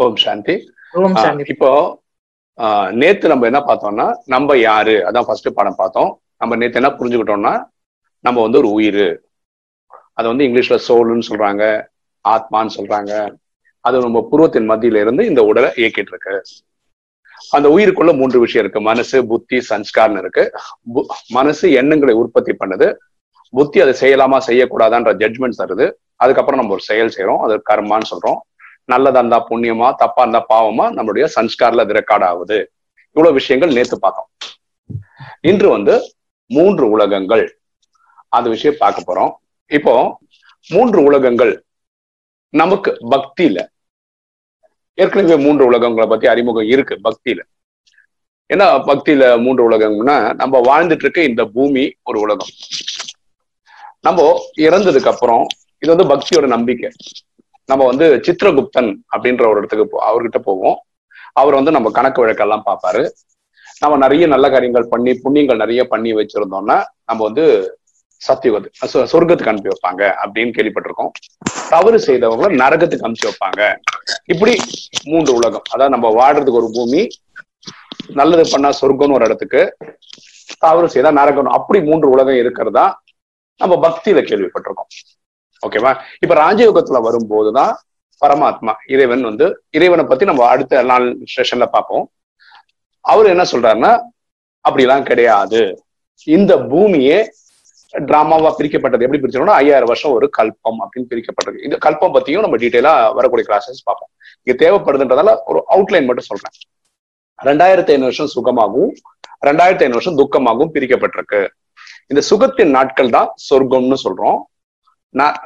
ஓம் சாந்தி. ஓம் சாந்தி. இப்போ நேத்து நம்ம என்ன பார்த்தோம்னா நம்ம யாரு? அதான் ஃபர்ஸ்ட் படம் பார்த்தோம். நம்ம நேத்து என்ன புரிஞ்சுக்கிட்டோம்னா நம்ம வந்து ஒரு உயிர். அது வந்து இங்கிலீஷ்ல சோல்னு சொல்றாங்க ஆத்மான்னு சொல்றாங்க. அது நம்ம புருவத்தின் மத்தியில இருந்து இந்த உடலை இயக்கிட்டு இருக்கு அந்த உயிருக்குள்ள மூன்று விஷயம் இருக்கு. மனசு புத்தி சன்ஸ்கார்னு இருக்கு. பு- மனசு எண்ணங்களை உற்பத்தி பண்ணுது. புத்தி அதை செய்யலாமா செய்யக்கூடாதான்ற ஜட்மெண்ட் தருது. அதுக்கப்புறம் நம்ம ஒரு செயல் செய்றோம். அது கர்மான்னு சொல்றோம். நல்லதா இருந்தா புண்ணியமா தப்பா இருந்தா பாவமா நம்மளுடைய சன்ஸ்கார்ல அது ரெக்கார்ட் ஆகுது இவ்வளவு விஷயங்கள் நேத்து பார்த்தோம். இன்று வந்து மூன்று உலகங்கள். அந்த விஷயம் பார்க்க போறோம். இப்போ மூன்று உலகங்கள் நமக்கு பக்தியில. ஏற்கனவே மூன்று உலகங்களை பத்தி அறிமுகம் இருக்கு பக்தியில. என்ன பக்தியில மூன்று உலகம்னா நம்ம வாழ்ந்துட்டு இருக்க இந்த பூமி ஒரு உலகம். நம்ம இறந்ததுக்கு அப்புறம் இது வந்து பக்தியோட நம்பிக்கை. நம்ம வந்து சித்திரகுப்தன் அப்படின்ற ஒரு இடத்துக்கு போ- அவர்கிட்ட போவோம். அவர் வந்து நம்ம கணக்கு வழக்கெல்லாம் பார்ப்பாரு. நம்ம நிறைய நல்ல காரியங்கள் பண்ணி புண்ணியங்கள் நிறைய பண்ணி வச்சிருந்தோம்னா நம்ம வந்து சத்தியுகத்து சொர்க்கத்துக்கு அனுப்பி வைப்பாங்க அப்படின்னு கேள்விப்பட்டிருக்கோம். தவறு செய்தவங்க நரகத்துக்கு அனுப்பிச்சு வைப்பாங்க. இப்படி மூன்று உலகம். அதாவது நம்ம வாடுறதுக்கு ஒரு பூமி நல்லது பண்ணா சொர்க்கம்னு ஒரு இடத்துக்கு தவறு செய்தா நரகம் அப்படி மூன்று உலகம் இருக்கிறதா நம்ம பக்தியில கேள்விப்பட்டிருக்கோம். ஓகேவா இப்ப ராஜயோகத்துல வரும்போதுதான் பரமாத்மா இறைவன் வந்து இறைவனை பத்தி நம்ம அடுத்த நாள் ஸ்டேஷன்ல பார்ப்போம் அவர் என்ன சொல்றாருன்னா அப்படிலாம் கிடையாது. இந்த பூமியே டிராமாவா பிரிக்கப்பட்டது. எப்படி பிரிச்சோம்னா ஐயாயிரம் வருஷம் ஒரு கல்பம் அப்படின்னு பிரிக்கப்பட்டது இந்த கல்பம் பத்தியும் நம்ம டீட்டெயிலா வரக்கூடிய கிளாஸஸ் பார்ப்போம் இங்க தேவைப்படுதுன்றதால ஒரு அவுட்லைன் மட்டும் சொல்றேன். ரெண்டாயிரத்தி ஐநூறு வருஷம் சுகமாகவும் ரெண்டாயிரத்தி ஐநூறு வருஷம் துக்கமாகவும் பிரிக்கப்பட்டிருக்கு. இந்த சுகத்தின் நாட்கள் தான் சொர்க்கம்னு சொல்றோம்.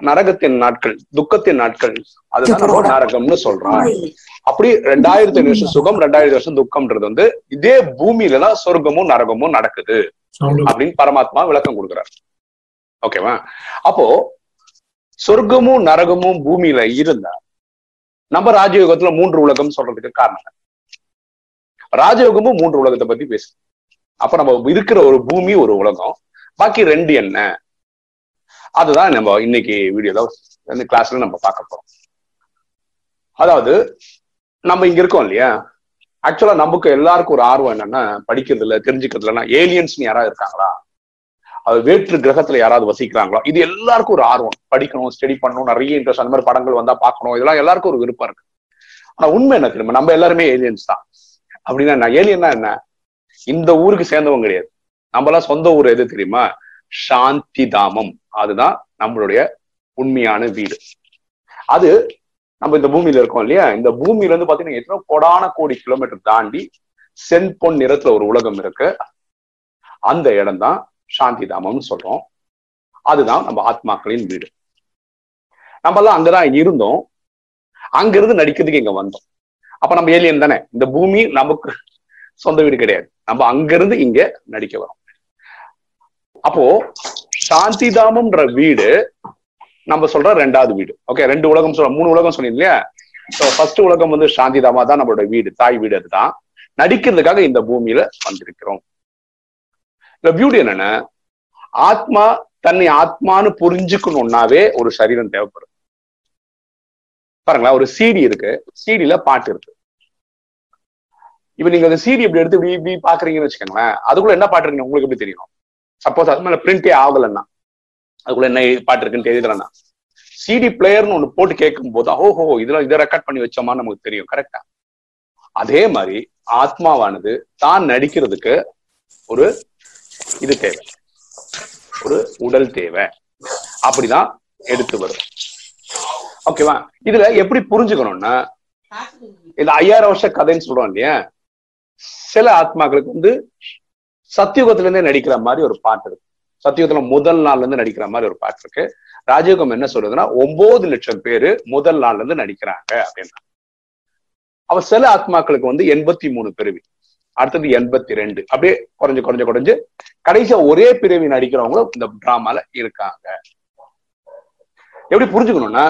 நரகத்தின் நாட்கள் துக்கத்தின் நாட்கள் அதுதான் நம்ம நரகம்னு சொல்றோம். அப்படி ரெண்டாயிரத்தி ஐநூறு வருஷம் சுகம் ரெண்டாயிரத்தி வருஷம் துக்கம்ன்றது வந்து இதே பூமியில தான் சொர்க்கமும் நரகமும் நடக்குது அப்படின்னு பரமாத்மா விளக்கம் கொடுக்குறார். ஓகேவா அப்போ சொர்க்கமும் நரகமும் பூமியில இருந்தா நம்ம ராஜயோகத்துல மூன்று உலகம் சொல்றதுக்கு காரணம். என்ன? ராஜயோகமும் மூன்று உலகத்தை பத்தி பேசு அப்ப நம்ம இருக்கிற ஒரு பூமி ஒரு உலகம் பாக்கி ரெண்டு என்ன? அதுதான் நம்ம இன்னைக்கு வீடியோல இந்த கிளாஸ்ல நம்ம பார்க்க போறோம். அதாவது நம்ம இங்க இருக்கோம் இல்லையா? ஆக்சுவலா நமக்கு எல்லாருக்கும் ஒரு ஆர்வம் என்னன்னா படிக்கிறதுல தெரிஞ்சுக்கிறதுலன்னா ஏலியன்ஸ்னு யாராவது இருக்காங்களா? அது வேற்று கிரகத்துல யாராவது வசிக்கிறாங்களா? இது எல்லாருக்கும் ஒரு ஆர்வம். படிக்கணும் ஸ்டடி பண்ணணும் நிறைய இன்ட்ரெஸ்ட் அந்த மாதிரி படங்கள் வந்தா பார்க்கணும். இதெல்லாம் எல்லாருக்கும் ஒரு விருப்பம் இருக்கு. ஆனா உண்மை என்ன தெரியுமா? நம்ம எல்லாருமே ஏலியன்ஸ் தான். அப்படின்னா என்ன ஏலியன்னா என்ன? இந்த ஊருக்கு சேர்ந்தவங்க கிடையாது. நம்மளாம் சொந்த ஊர் எது தெரியுமா? சாந்தி தாமம். அதுதான் நம்மளுடைய உண்மையான வீடு. அது நம்ம இந்த பூமியில இருக்கோம் இல்லையா? இந்த பூமியில இருந்து பாத்தீங்கன்னா எத்தனை கோடான கோடி கிலோமீட்டர் தாண்டி செம்பொன் நிறத்துல ஒரு உலகம் இருக்கு. அந்த இடம் தான் சாந்தி தாமம்னு சொல்றோம். அதுதான் நம்ம ஆத்மாக்களின் வீடு. நம்ம எல்லாம் அங்கதான் இருந்தோம். அங்கிருந்து நடிக்கிறதுக்கு இங்க வந்தோம். அப்ப நம்ம ஏலியன் தானே? இந்த பூமி நமக்கு சொந்த வீடு கிடையாது. நம்ம அங்கிருந்து இங்க நடிக்க வரோம். அப்போ சாந்தி தாமம்ன்ற வீடு நம்ம சொல்ற ரெண்டாவது வீடு. ஓகே ரெண்டு உலகம் சொல்ற மூணு உலகம் சொன்னீங்க இல்லையா? ஸோ ஃபர்ஸ்ட் உலகம் வந்து சாந்தி தாமா தான் நம்மளோட வீடு தாய் வீடு அதுதான். நடிக்கிறதுக்காக இந்த பூமியில வந்திருக்கிறோம். இந்த பியூட்டி என்னன்னா ஆத்மா தன்னை ஆத்மான்னு புரிஞ்சுக்கணும்னாவே ஒரு சரீரம் தேவைப்படும். பாருங்களா ஒரு சீடி இருக்கு. சீடியில பாட்டு இருக்கு. இப்ப நீங்க அந்த சீடி இப்படி எடுத்து இப்படி இப்படி பாக்குறீங்கன்னு வச்சுக்கோங்களேன் அதுக்குள்ள என்ன பாட்டு இருக்கு உங்களுக்கு எப்படி தெரியும்? சப்போஸ் அது மேல பிரிண்டே ஆகலைன்னா அதுக்குள்ள என்ன பாட்டு இருக்குன்னு தெரியலன்னா சிடி பிளேயர்னு ஒண்ணு போட்டு கேட்கும் போது ஓஹோ இதுல இதை ரெக்கார்ட் பண்ணி வச்சோமான்னு நமக்கு தெரியும். கரெக்டா அதே மாதிரி ஆத்மாவானது தான் நடிக்கிறதுக்கு ஒரு இது தேவை. ஒரு உடல் தேவை. அப்படிதான் எடுத்து வரும். ஓகேவா இதுல எப்படி புரிஞ்சுக்கணும்னா இந்த ஐயாயிரம் வருஷ கதைன்னு சொல்றோம் இல்லையா? சில ஆத்மாக்களுக்கு வந்து சத்தியுகத்துல இருந்தே நடிக்கிற மாதிரி ஒரு பாட்டு இருக்கு. சத்தியுகத்துல முதல் நாள்ல இருந்து நடிக்கிற மாதிரி ஒரு பாட்டு இருக்கு. ராஜயோகம் என்ன சொல்றதுன்னா ஒன்பது லட்சம் பேரு முதல் நாள்ல இருந்து நடிக்கிறாங்க அப்படின்னா. அவ சில ஆத்மாக்களுக்கு வந்து எண்பத்தி மூணு பிரிவி அடுத்தது எண்பத்தி ரெண்டு. அப்படியே குறைஞ்சு குறைஞ்சு குறைஞ்சு கடைசியா ஒரே பிரிவி நடிக்கிறவங்களும் இந்த டிராமால இருக்காங்க. எப்படி புரிஞ்சுக்கணும்னா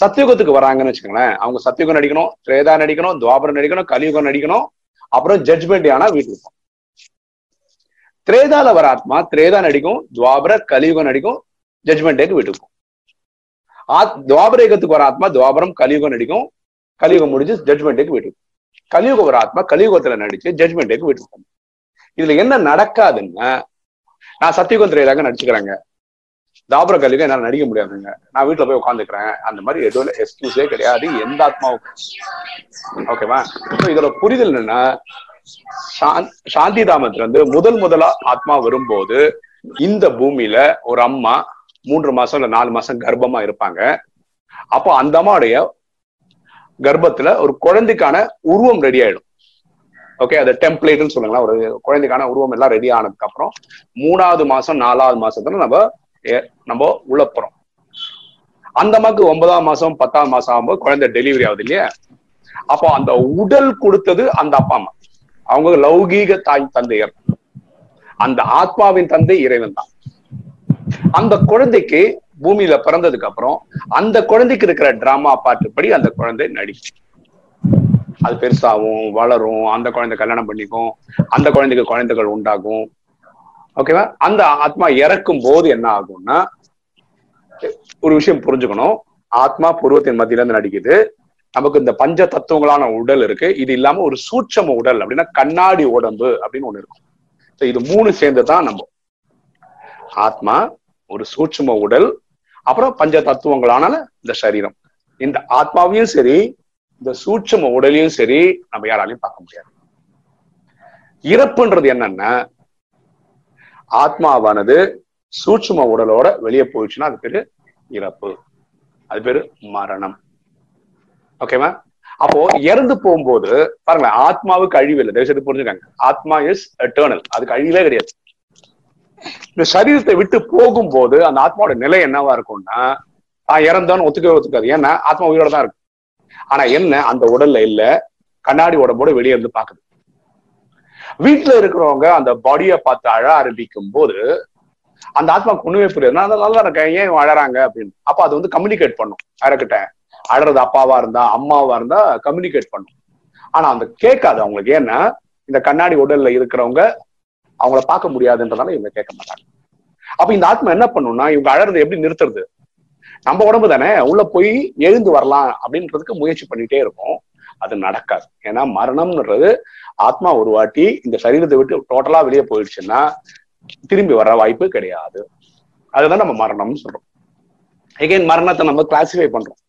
சத்தியுகத்துக்கு வராங்கன்னு வச்சுக்கோங்களேன். அவங்க சத்தியுகம் நடிக்கணும் திரேதா நடிக்கணும் துவாபரம் நடிக்கணும் கலியுகம் நடிக்கணும் அப்புறம் ஜட்ஜ்மெண்ட் ஆனா வீட்டுக்கு திரேதால வர ஆத்மா திரேதா நடிக்கும் துவாபர கலியுகம் நடிக்கும் ஜட்ஜ்மெண்ட் டேக்கு வீட்டுக்கு ஆத் துவாபர யுகத்துக்கு வர ஆத்மா துவாபரம் கலியுகம் நடிக்கும் கலியுகம் முடிஞ்சு ஜட்மெண்ட்டுக்கு விட்டுக்கும் கலியுக வர ஆத்மா கலியுகத்துல நடிச்சு ஜட்மெண்ட்டுக்கு விட்டுக்கும் இதுல என்ன நடக்காதுன்னா நான் சத்தியுகம் திரையிலாக நடிச்சுக்கிறேங்க. தாபர கலியுகம் என்னால நடிக்க முடியாதுங்க. நான் வீட்டுல போய் உட்காந்துக்கிறேன் அந்த மாதிரி எதுவும் எக்ஸ்கியூஸே கிடையாது. எந்த ஆத்மாவுக்கும் ஓகேவா இதோட புரிதல் என்னன்னா சாந்தி தாமத்துல இருந்து முதல் முதலா ஆத்மா வரும்போது இந்த பூமியில ஒரு அம்மா மூன்று மாசம் இல்ல நாலு மாசம் கர்ப்பமா இருப்பாங்க. அப்போ அந்த அம்மாவுடைய கர்ப்பத்துல ஒரு குழந்தைக்கான உருவம் ரெடி ஆயிடும். ஓகே அது டெம்ப்ளேட்னு சொல்லுங்களா ஒரு குழந்தைக்கான உருவம் எல்லாம் ரெடி ஆனதுக்கு அப்புறம் மூணாவது மாசம் நாலாவது மாசத்துல நம்ம நம்ம உழப்புறோம் அந்த அம்மாக்கு ஒன்பதாம் மாசம் பத்தாம் மாசம் ஆகும்போது குழந்தை டெலிவரி ஆகுது இல்லையா? அப்போ அந்த உடல் கொடுத்தது அந்த அப்பா அம்மா. அவங்க லௌகீக தாய் தந்தையர். அந்த ஆத்மாவின் தந்தை இறைவன் தான். அந்த குழந்தைக்கு பூமியில பிறந்ததுக்கு அப்புறம் அந்த குழந்தைக்கு இருக்கிற டிராமா பாட்டுப்படி அந்த குழந்தை நடிக்கும். அது பெருசாகும் வளரும் அந்த குழந்தை கல்யாணம் பண்ணிக்கும் அந்த குழந்தைக்கு குழந்தைகள் உண்டாகும். ஓகேவா அந்த ஆத்மா இறக்கும் போது என்ன ஆகும்னா ஒரு விஷயம் புரிஞ்சுக்கணும். ஆத்மா புருவத்தின் மத்தியில இருந்து நடிக்குது. நமக்கு இந்த பஞ்ச தத்துவங்களான உடல் இருக்கு. இது இல்லாம ஒரு சூட்சம உடல் அப்படின்னா கண்ணாடி உடம்பு அப்படின்னு ஒண்ணு இருக்கும். இது மூணு சேர்ந்து தான் நம்ம ஆத்மா ஒரு சூட்சும உடல் அப்புறம் பஞ்ச தத்துவங்களான இந்த சரீரம். இந்த ஆத்மாவையும் சரி இந்த சூட்சம உடலையும் சரி நம்ம யாராலையும் பார்க்க முடியாது. இறப்புன்றது என்னன்னா ஆத்மாவானது சூட்சும உடலோட வெளியே போயிடுச்சுன்னா அது பேரு இறப்பு. அது பேரு மரணம். ஓகேவா அப்போ இறந்து போகும்போது பாருங்களேன் ஆத்மாவுக்கு அழிவு இல்லை. தயவுசெய்து புரிஞ்சுக்காங்க. ஆத்மா இஸ் எட்டர்னல் அதுக்கு அழிவே கிடையாது. இந்த சரீரத்தை விட்டு போகும்போது அந்த ஆத்மாவோட நிலை என்னவா இருக்கும்னா நான் இறந்தோன்னு ஒத்துக்கவே ஒத்துக்காது. ஏன்னா ஆத்மா உயிரோட தான் இருக்கும் ஆனா என்ன? அந்த உடல்ல இல்ல. கண்ணாடி உடம்போட வெளியே இருந்து பாக்குது வீட்டுல இருக்கிறவங்க அந்த பாடியை பார்த்து அழ ஆரம்பிக்கும் போது அந்த ஆத்மா ஒண்ணுமே புரியாது நான் நல்லா இருக்கேன். ஏன் அழறாங்க அப்படின்னு? அப்ப அது வந்து கம்யூனிகேட் பண்ணும். யாரக்கிட்ட அழறது அப்பாவா இருந்தா அம்மாவா இருந்தா கம்யூனிகேட் பண்ணும். ஆனா அந்த கேட்காது அவங்களுக்கு. ஏன்னா இந்த கண்ணாடி உடல்ல இருக்கிறவங்க அவங்கள பார்க்க முடியாதுன்றதால இவங்க கேட்க மாட்டாங்க. அப்ப இந்த ஆத்மா என்ன பண்ணும்னா இவங்க அழறது எப்படி நிறுத்துறது? நம்ம உடம்பு தானே. உள்ள போய் எழுந்து வரலாம் அப்படின்றதுக்கு முயற்சி பண்ணிட்டே இருக்கும். அது நடக்காது. ஏன்னா மரணம்ன்றது ஆத்மா ஒரு வாட்டி இந்த சரீரத்தை விட்டு டோட்டலா வெளியே போயிடுச்சுன்னா திரும்பி வர வாய்ப்பு கிடையாது. அதுதான் நம்ம மரணம்னு சொல்றோம். எகைன் மரணத்தை நம்ம கிளாசிஃபை பண்றோம்.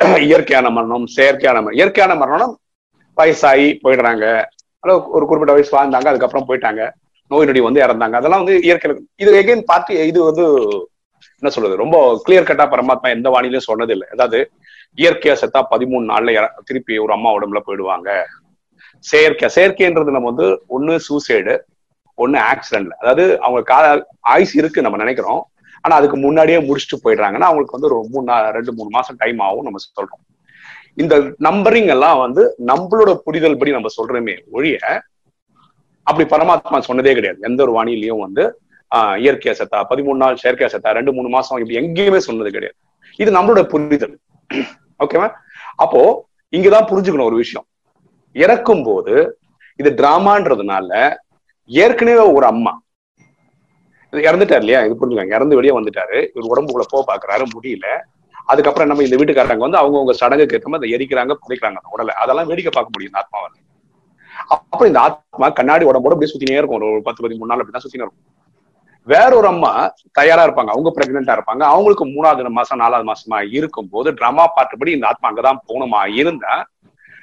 இயற்கையான மரணம் செயற்கையான மரணம் இயற்கையான மரணம் வயசாகி போயிடுறாங்க. ஒரு குறிப்பிட்ட வயசு வாழ்ந்தாங்க அதுக்கப்புறம் போயிட்டாங்க. நோய் நொடி வந்து இறந்தாங்க. அதெல்லாம் வந்து இயற்கை இது எகைன் பார்த்து இது வந்து என்ன சொல்றது ரொம்ப கிளியர் கட்டா பரமாத்மா எந்த வானிலையும் சொன்னது இல்லை அதாவது இயற்கையா செத்தா பதிமூணு நாள்ல திருப்பி ஒரு அம்மா உடம்புல போயிடுவாங்க. செயற்கை செயற்கைன்றது நம்ம வந்து ஒன்னு சூசைடு ஒன்னு ஆக்சிடென்ட்ல அதாவது அவங்க கால ஆயுஸ் இருக்கு நம்ம நினைக்கிறோம். ஆனா அதுக்கு முன்னாடியே முடிச்சுட்டு போயிடுறாங்கன்னா அவங்களுக்கு வந்து ஒரு மூணு ரெண்டு மூணு மாசம் டைம் ஆகும் நம்ம சொல்றோம். இந்த நம்பரிங் எல்லாம் வந்து நம்மளோட புரிதல் படி நம்ம சொல்றோமே ஒழிய அப்படி பரமாத்மா சொன்னதே கிடையாது. எந்த ஒரு வானிலையும் வந்து ஆஹ் இயற்கையா செத்தா பதிமூணு நாள் செயற்கையா செத்தா ரெண்டு மூணு மாசம் இப்படி எங்கேயுமே சொன்னது கிடையாது. இது நம்மளோட புரிதல். ஓகேவா அப்போ இங்கதான் புரிஞ்சுக்கணும் ஒரு விஷயம். இறக்கும் போது இது டிராமான்றதுனால ஏற்கனவே ஒரு அம்மா இறந்துட்டார் இல்லையா? இது புரிஞ்சுக்காங்க. இறந்து வெளியே வந்துட்டாரு. இவர் உடம்புக்குள்ள போக பாக்குறாரு முடியல. அதுக்கப்புறம் நம்ம இந்த வீட்டுக்காரங்க வந்து அவங்கவுங்க சடங்குக்கு ஏற்ற மாதிரி அதை எரிக்கிறாங்க புதைக்கிறாங்க அந்த உடலை. அதெல்லாம் வேடிக்கை பார்க்க முடியும் இந்த ஆத்மாவை. அப்புறம் இந்த ஆத்மா கண்ணாடி உடம்போட அப்படியே சுத்தினே இருக்கும். ஒரு பத்து பதிமூணு நாள் அப்படிதான் சுத்தினே இருக்கும். வேற ஒரு அம்மா தயாரா இருப்பாங்க. அவங்க பிரெக்னெண்டா இருப்பாங்க. அவங்களுக்கு மூணாவது மாசம் நாலாவது மாசமா இருக்கும் போது ட்ராமா பாட்டுபடி இந்த ஆத்மா அங்கதான் போகணுமா? இருந்தா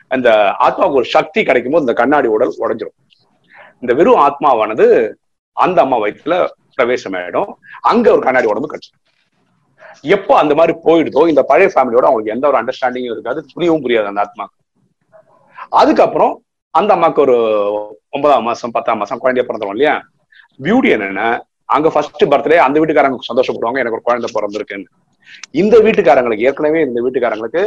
அந்த ஆத்மாவுக்கு ஒரு சக்தி கிடைக்கும் போது இந்த கண்ணாடி உடல் உடஞ்சிரும். இந்த வெறும் ஆத்மாவானது அந்த அம்மா வயிற்றுல பிரவேசம் ஆயிடும். அங்க ஒரு கண்ணாடி உடம்பு கிடைச்சிடும். எப்போ அந்த மாதிரி போயிடுதோ இந்த பழைய ஃபேமிலியோட அவங்களுக்கு எந்த ஒரு அண்டர்ஸ்டாண்டிங்கும் இருக்காது புரியவும் புரியாது அந்த ஆத்மா. அதுக்கப்புறம் அந்த அம்மாக்கு ஒரு ஒன்பதாம் மாசம் பத்தாம் மாசம் குழந்தைய பிறந்தோம் இல்லையா? பியூட்டி என்னன்னா அங்க ஃபர்ஸ்ட் பர்த்டே அந்த வீட்டுக்காரங்க சந்தோஷப்படுவாங்க எனக்கு ஒரு குழந்தை பிறந்திருக்குன்னு. இந்த வீட்டுக்காரங்களுக்கு ஏற்கனவே இந்த வீட்டுக்காரங்களுக்கு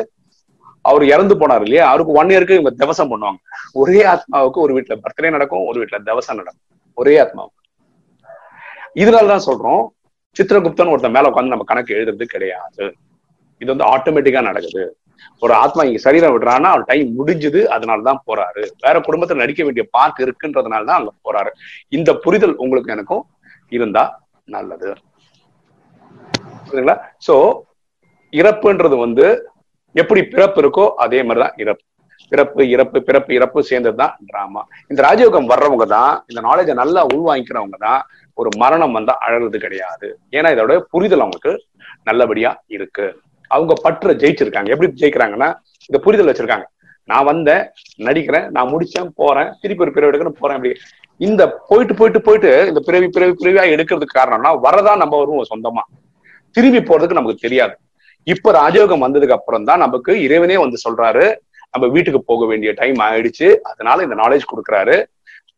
அவர் இறந்து போனார் இல்லையா? அவருக்கு ஒன் இயருக்கு இவங்க தவசம் பண்ணுவாங்க. ஒரே ஆத்மாவுக்கு ஒரு வீட்டுல பர்த்டே நடக்கும் ஒரு வீட்டுல தவசம் நடக்கும். ஒரே ஆத்மாவுக்கு. இதனாலதான் சொல்றோம் சித்திரகுப்தன் ஒருத்தன் மேல உட்காந்து நம்ம கணக்கு எழுதுறது கிடையாது. இது வந்து ஆட்டோமேட்டிக்கா நடக்குது. ஒரு ஆத்மா இங்க சரீரம் விடுறான்னா அவர் டைம் முடிஞ்சது அதனாலதான் போறாரு. வேற குடும்பத்துல நடிக்க வேண்டிய பார்க் இருக்குன்றதுனால தான் அங்க போறாரு. இந்த புரிதல் உங்களுக்கு எனக்கும் இருந்தா நல்லது. புரியுதுங்களா? சோ இறப்புன்றது வந்து எப்படி பிறப்பு இருக்கோ அதே மாதிரிதான் இறப்பு. பிறப்பு இறப்பு பிறப்பு இறப்பு சேர்ந்தது தான் டிராமா இந்த ராஜயோகம் வர்றவங்க தான் இந்த நாலேஜை நல்லா உள்வாங்கிக்கிறவங்க தான் ஒரு மரணம் வந்தா அழறது கிடையாது. ஏன்னா இதோட புரிதல் அவங்களுக்கு நல்லபடியா இருக்கு. அவங்க பற்ற ஜெயிச்சிருக்காங்க. எப்படி ஜெயிக்கிறாங்கன்னா இந்த புரிதல் வச்சிருக்காங்க. நான் வந்தேன் நடிக்கிறேன் நான் முடிச்சேன் போறேன் திருப்பி ஒரு பிறவி எடுக்கணும் போறேன் அப்படி. இந்த போயிட்டு போயிட்டு போயிட்டு இந்த பிறவி பிறவி பிறவியா எடுக்கிறதுக்கு காரணம்னா வரதான் நம்ம வருவோம் சொந்தமா. திரும்பி போறதுக்கு நமக்கு தெரியாது. இப்ப ராஜயோகம் வந்ததுக்கு அப்புறம் தான் நமக்கு இறைவனே வந்து சொல்றாரு நம்ம வீட்டுக்கு போக வேண்டிய டைம் ஆயிடுச்சு. அதனால இந்த நாலேஜ் கொடுக்குறாரு.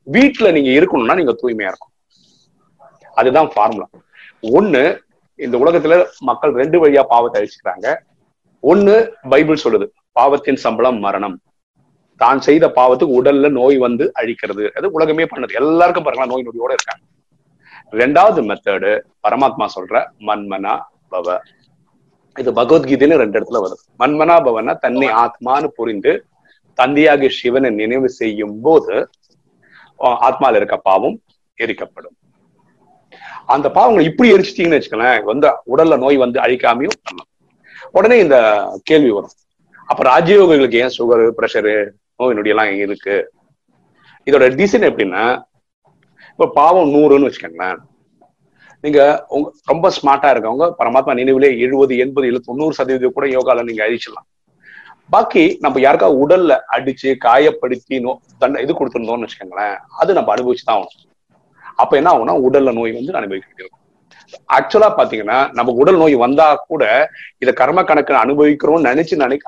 வீட்டுல நீங்க இருக்கணும்னா நீங்க தூய்மையா இருக்கும் அதுதான் ஃபார்முலா ஒண்ணு இந்த உலகத்துல மக்கள் ரெண்டு வழியா பாவத்தை அழிச்சுக்கிறாங்க. ஒண்ணு பைபிள் சொல்லுது பாவத்தின் சம்பளம் மரணம். தான் செய்த பாவத்துக்கு உடல்ல நோய் வந்து அழிக்கிறது. அது உலகமே பண்ணது. எல்லாருக்கும் பாருங்களா நோய் நொடியோட இருக்காங்க. ரெண்டாவது மெத்தடு பரமாத்மா சொல்ற மன்மனா பவ. இது பகவத்கீதையில ரெண்டு இடத்துல வருது. மன்மனா பவனா தன்னை ஆத்மான்னு புரிந்து தந்தையாகிய சிவனை நினைவு செய்யும் போது ஆத்மால இருக்க பாவம் எரிக்கப்படும். அந்த பாவங்களை இப்படி எரிச்சிட்டீங்கன்னு வச்சுக்கலேன் வந்து உடல்ல நோய் வந்து அழிக்காமையும் பண்ணலாம். உடனே இந்த கேள்வி வரும். அப்ப ராஜயோகிகளுக்கு ஏன் சுகரு ப்ரெஷரு நோய் நொடி எல்லாம் இருக்கு? இதோட டிசைன் எப்படின்னா இப்ப பாவம் நூறுன்னு வச்சுக்கோங்களேன். நீங்க உங்க ரொம்ப ஸ்மார்ட்டா இருக்கவங்க பரமாத்மா நினைவிலே எழுபது எண்பது இல்ல தொண்ணூறு சதவீதம் கூட யோகால நீங்க அழிச்சிடலாம். பாக்கி நம்ம யாருக்காவது உடல்ல அடிச்சு காயப்படுத்தி நோ தண்டை இது கொடுத்துருந்தோம்னு வச்சுக்கோங்களேன் அது நம்ம அனுபவிச்சுதான் ஆகணும். அப்ப என்ன ஆகும்னா உடல்ல நோய் வந்து அனுபவிக்க வேண்டியிருக்கும் ஆக்சுவலா பாத்தீங்கன்னா நமக்கு உடல் நோய் வந்தா கூட இத கர்ம கணக்கு அனுபவிக்கிறோம்னு நினைச்சு நினைக்க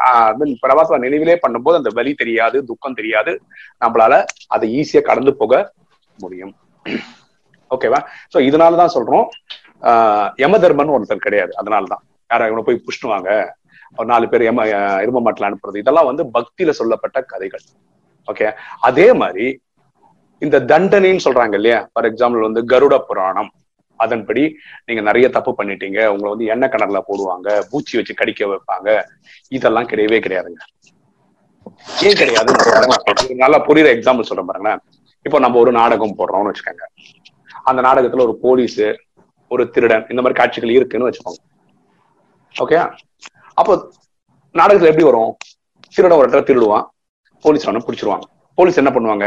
பிரபாச நினைவிலே பண்ணும்போது அந்த வலி தெரியாது துக்கம் தெரியாது. நம்மளால அதை ஈஸியா கடந்து போக முடியும். ஓகேவா சோ இதனாலதான் சொல்றோம். ஆஹ் யம தர்மன் ஒருத்தர் கிடையாது. அதனாலதான் யாரா இவனை போய் புஷ்ணுவாங்க ஒரு நாலு பேர் எம எரும மாட்டில் அனுப்புறது. இதெல்லாம் வந்து பக்தியில சொல்லப்பட்ட கதைகள். ஓகே அதே மாதிரி இந்த தண்டனைன்னு சொல்றாங்க இல்லையா? ஃபார் எக்ஸாம்பிள் வந்து கருட புராணம். அதன்படி நீங்க நிறைய தப்பு பண்ணிட்டீங்க. உங்களை வந்து எண்ணெய் கிணறுல போடுவாங்க பூச்சி வச்சு கடிக்க வைப்பாங்க. இதெல்லாம் கிடையவே கிடையாதுங்க. ஏன் கிடையாது? நல்லா புரியுற எக்ஸாம்பிள் சொல்றேன் பாருங்களேன். இப்போ நம்ம ஒரு நாடகம் போடுறோம்னு வச்சுக்கோங்க. அந்த நாடகத்துல ஒரு போலீஸ் ஒரு திருடன் இந்த மாதிரி காட்சிகள் இருக்குன்னு வச்சுக்கோங்க. ஓகே அப்போ நாடகத்துல எப்படி வரும்? திருடன் ஒரு இடத்துல திருடுவான். போலீஸ் அவனை பிடிச்சிருவாங்க. போலீஸ் என்ன பண்ணுவாங்க?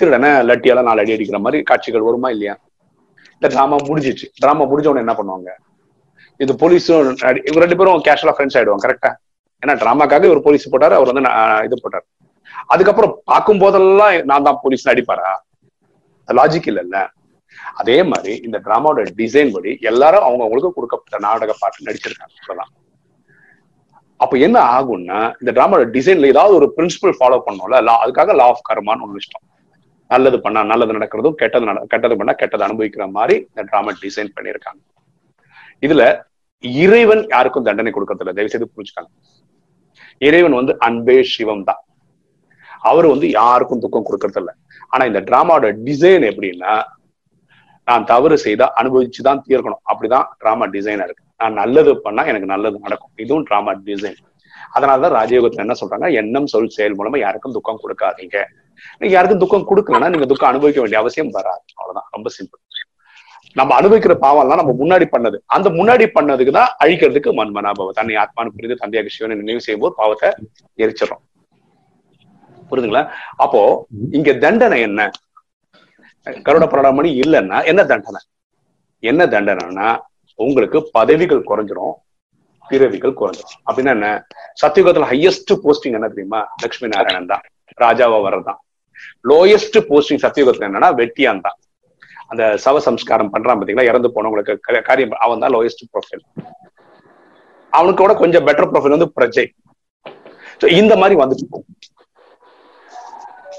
திருடனை லட்டியால நாலு அடி அடிக்கிற மாதிரி காட்சிகள் வருமா இல்லையா? இந்த டிராமா முடிஞ்சிச்சு. டிராமா முடிஞ்ச உடனே என்ன பண்ணுவாங்க? இது போலீஸும் இவங்க ரெண்டு பேரும் கேஷுவலா ஃப்ரெண்ட்ஸ் ஆயிடுவாங்க கரெக்டா ஏன்னா டிராமாக்காக இவர் போலீஸ் போட்டாரு அவர் வந்து இது போட்டாரு. அதுக்கப்புறம் பார்க்கும் போதெல்லாம் நான் தான் போலீஸ் அடிப்பாரா லாஜிக் இல்லைல்ல. அதே மாதிரி இந்த டிராமாவோட டிசைன் படி எல்லாரும் அவங்க அவங்களுக்கு கொடுக்கப்பட்ட நாடக பாட்டு நடிச்சிருக்காங்க சொல்லலாம் அப்ப என்ன ஆகும்னா இந்த டிராமாவோட டிசைன்ல ஏதாவது ஒரு பிரின்சிபல் ஃபாலோ பண்ணோம்ல லா அதுக்காக லா ஆஃப் கர்மான்னு ஒண்ணு இஷ்டம் நல்லது பண்ணா நல்லது நடக்கிறதும் கெட்டது நட கெட்டது பண்ணா கெட்டது அனுபவிக்கிற மாதிரி இந்த டிராமா டிசைன் பண்ணியிருக்காங்க. இதுல இறைவன் யாருக்கும் தண்டனை கொடுக்கறதில்ல. தயவு செய்து புரிஞ்சுக்காங்க. இறைவன் வந்து அன்பே சிவம் தான். அவர் வந்து யாருக்கும் துக்கம் கொடுக்கறதில்ல. ஆனா இந்த டிராமாவோட டிசைன் எப்படின்னா நான் தவறு செய்தா அனுபவிச்சுதான் தீர்க்கணும். அப்படிதான் டிராமா டிசைனா இருக்கு. நான் நல்லது பண்ணா எனக்கு நல்லது நடக்கும். இதுவும் டிராமா டிசைன் அதனாலதான் ராஜயோகத்துல என்ன சொல்றாங்க? எண்ணம் சொல் செயல் மூலமா யாருக்கும் துக்கம் கொடுக்காதீங்க. நீங்க யாருக்கும் துக்கம் கொடுக்கலன்னா நீங்க துக்கம் அனுபவிக்க வேண்டிய அவசியம் வராது. அவ்வளவுதான். ரொம்ப சிம்பிள் நம்ம அனுபவிக்கிற பாவம் எல்லாம் நம்ம முன்னாடி பண்ணது. அந்த முன்னாடி பண்ணதுக்கு தான் அழிக்கிறதுக்கு மன்மனாபவ தன்னை ஆத்மானு புரிந்து தந்தையாக சிவனை நினைவு செய்யும் போது பாவத்தை எரிச்சிடும் புரியுதுங்களா? அப்போ இங்க தண்டனை என்ன? கருட பிரணாமணி இல்லைன்னா என்ன தண்டனை? என்ன தண்டனைனா உங்களுக்கு பதவிகள் குறைஞ்சிரும். பிறவிகள் குறைஞ்சிச்சு. அப்படின்னா என்ன? சத்தியுகத்துல ஹையஸ்ட் போஸ்டிங் என்ன தெரியுமா? லட்சுமி நாராயணன் தான். ராஜாவா வர்றதான் லோயஸ்ட் போஸ்டிங் சத்தியுகத்துல என்னன்னா வெட்டியான் தான். அந்த சவ சம்ஸ்காரம் பண்றான் பாத்தீங்களா? இறந்து போனவங்களுக்கு காரியம் அவன் தான் லோயஸ்ட் ப்ரொஃபைல் அவனுக்கு கூட கொஞ்சம் பெட்டர் ப்ரொஃபைல் வந்து பிரஜை. இந்த மாதிரி வந்துட்டு போகும்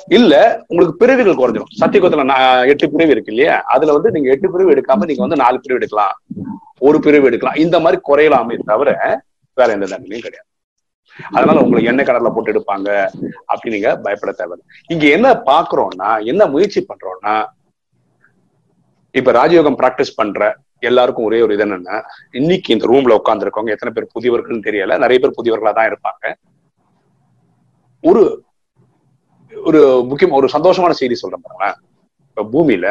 இல்ல உங்களுக்கு பிரிவுகள் குறைஞ்சிடும் சத்தியகுத்துல எட்டு பிரிவு இருக்கு இல்லையா? அதுல வந்து நீங்க எட்டு பிரிவு எடுக்காம நீங்க வந்து நாலு பிரிவு எடுக்கலாம். ஒரு பிரிவு எடுக்கலாம். இந்த மாதிரி குறையலாமே தவிர வேற எந்த தண்டனையும் கிடையாது. அதனால உங்களுக்கு எண்ணெய் கடல்ல போட்டு எடுப்பாங்க அப்படி நீங்க பயப்பட தேவை இங்க என்ன பாக்குறோம்னா என்ன முயற்சி பண்றோம்னா இப்ப ராஜயோகம் பிராக்டிஸ் பண்ற எல்லாருக்கும் ஒரே ஒரு இது என்னன்னா இன்னைக்கு இந்த ரூம்ல உட்காந்துருக்கவங்க எத்தனை பேர் புதியவர்கள்னு தெரியல நிறைய பேர் புதியவர்களா தான் இருப்பாங்க. ஒரு ஒரு முக்கியம் ஒரு சந்தோஷமான செய்தி சொல்றேன் பாருங்களேன். இப்ப பூமியில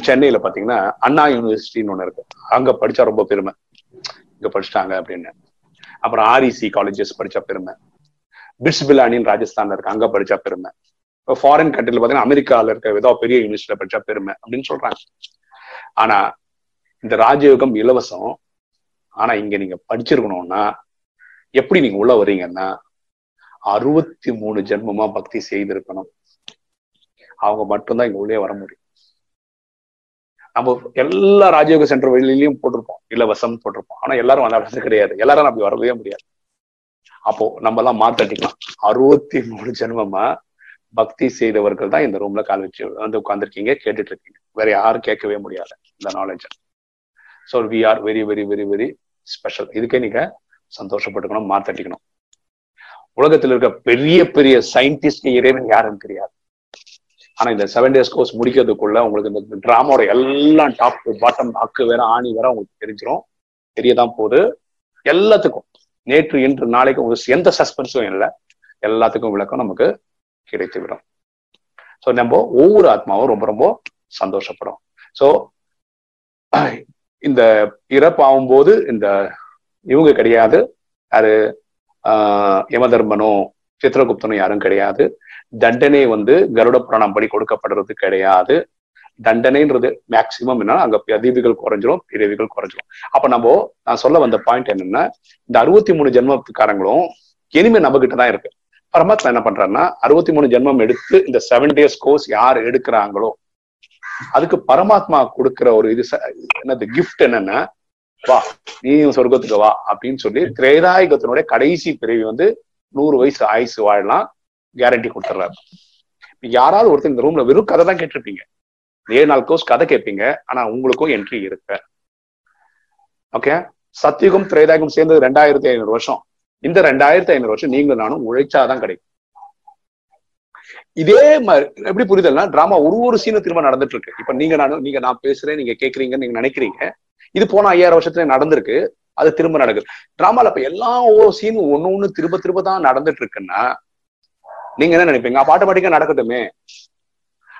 சென்னையில பாத்தீங்கன்னா அண்ணா யூனிவர்சிட்டின்னு ஒண்ணு இருக்கு. அங்க படிச்சா ரொம்ப பெருமை. இங்க படிச்சுட்டாங்க அப்படின்னு. அப்புறம் ஆர்இசி காலேஜஸ் படிச்சா பெருமை. பிட்ஸ் பிலானின்னு ராஜஸ்தான்ல இருக்கு அங்க படிச்சா பெருமை. இப்போ ஃபாரின் கண்ட்ரில பாத்தீங்கன்னா அமெரிக்கால இருக்க ஏதோ பெரிய யூனிவர்சிட்டியில படிச்சா பெருமை அப்படின்னு சொல்றாங்க. ஆனா இந்த ராஜயோகம் இலவசம். ஆனா இங்க நீங்க படிச்சிருக்கணும்னா எப்படி நீங்க உள்ள வர்றீங்கன்னா அறுபத்தி மூணு ஜென்மமா பக்தி செய்திருக்கணும். அவங்க மட்டும்தான் இங்க உள்ளே வர முடியும். நம்ம எல்லா ராஜயோக சென்டர் வெளியிலயும் போட்டிருப்போம். இலவசம் போட்டிருப்போம். ஆனா எல்லாரும் வந்தாலும் கிடையாது. எல்லாரும் அப்படி வரவே முடியாது. அப்போ நம்ம எல்லாம் மாத்தட்டிக்கலாம். அறுபத்தி மூணு ஜென்மமா பக்தி செய்தவர்கள் தான் இந்த ரூம்ல கால் வச்சு வந்து உட்காந்துருக்கீங்க கேட்டுட்டு இருக்கீங்க வேற யாரும் கேட்கவே முடியாது இந்த knowledge so we are very very very very special இதுக்கே நீங்க சந்தோஷப்பட்டுக்கணும் மாத்தட்டிக்கணும். உலகத்தில் இருக்க பெரிய பெரிய சயின்டிஸ்ட் இறைவன் யாரும் கிடையாது ஆனா இந்த செவன் டேஸ் கோர்ஸ் முடிக்கிறதுக்குள்ள உங்களுக்கு இந்த டிராமாவோட எல்லாம் டாப் பாட்டம் அக்கு வேற ஆணி வேற உங்களுக்கு தெரிஞ்சிடும் தெரியதான் போகுது. எல்லாத்துக்கும் நேற்று இன்று நாளைக்கு உங்களுக்கு எந்த சஸ்பென்ஸும் இல்லை. எல்லாத்துக்கும் விளக்கம் நமக்கு கிடைத்து விடும் ஸோ நம்ம ஒவ்வொரு ஆத்மாவும் ரொம்ப ரொம்ப சந்தோஷப்படும். ஸோ இந்த இறப்பாகும் போது இந்த இவங்க கிடையாது. அது ஆஹ் யமதர்மனோ சித்திரகுப்தனும் யாரும் கிடையாது. தண்டனை வந்து கருட புராணம் படி கொடுக்கப்படுறது கிடையாது. தண்டனைன்றது மேக்சிமம் என்ன அங்க பதிவுகள் குறைஞ்சிரும் பிறவிகள் குறைஞ்சிரும். அப்ப நம்ம நான் சொல்ல வந்த பாயிண்ட் என்னன்னா இந்த அறுபத்தி மூணு ஜென்மத்துக்காரங்களும் இனிமே நம்ம கிட்ட தான் இருக்கு. பரமாத்மா என்ன பண்றாருன்னா அறுபத்தி மூணு ஜென்மம் எடுத்து இந்த செவன் டேஸ் கோர்ஸ் யார் எடுக்கிறாங்களோ அதுக்கு பரமாத்மா கொடுக்கிற ஒரு இது என்னது கிஃப்ட் என்னன்னா வா நீயும் சொர்க்கத்துக்கு வா அப்படின்னு சொல்லி திரேதாயுகத்தினுடைய கடைசி பிறவி வந்து நூறு வயசு ஆயுசு வாழலாம் கேரண்டி கொடுத்துட்றாரு யாராவது ஒருத்தர் இந்த ரூம்ல வெறும் கதை தான் கேட்டிருப்பீங்க. ஏழு நாள் கோர்ஸ் கதை கேட்பீங்க ஆனா உங்களுக்கும் என்ட்ரி இருக்கு. ஓகே சத்தியுகம் திரேதாயுகம் சேர்ந்தது ரெண்டாயிரத்தி ஐநூறு வருஷம். இந்த ரெண்டாயிரத்தி ஐநூறு வருஷம் நீங்களும் நானும் உழைச்சாதான் கிடைக்கும். இதே மாதிரி எப்படி புரிதல்னா டிராமா ஒரு ஒரு சீனும் திரும்ப நடந்துட்டு இருக்கு. இப்ப நீங்க நானும் நீங்க நான் பேசுறேன் நீங்க கேக்குறீங்கன்னு நீங்க நினைக்கிறீங்க. இது போன ஐயாயிரம் வருஷத்துல நடந்திருக்கு. அது திரும்ப நடக்குது. டிராமால இப்ப எல்லா ஓ சீனும் ஒண்ணு ஒண்ணு திரும்ப திரும்ப தான் நடந்துட்டு இருக்குன்னா நீங்க என்ன நினைப்பீங்க? அப்ப ஆட்டோமேட்டிக்கா நடக்கட்டுமே.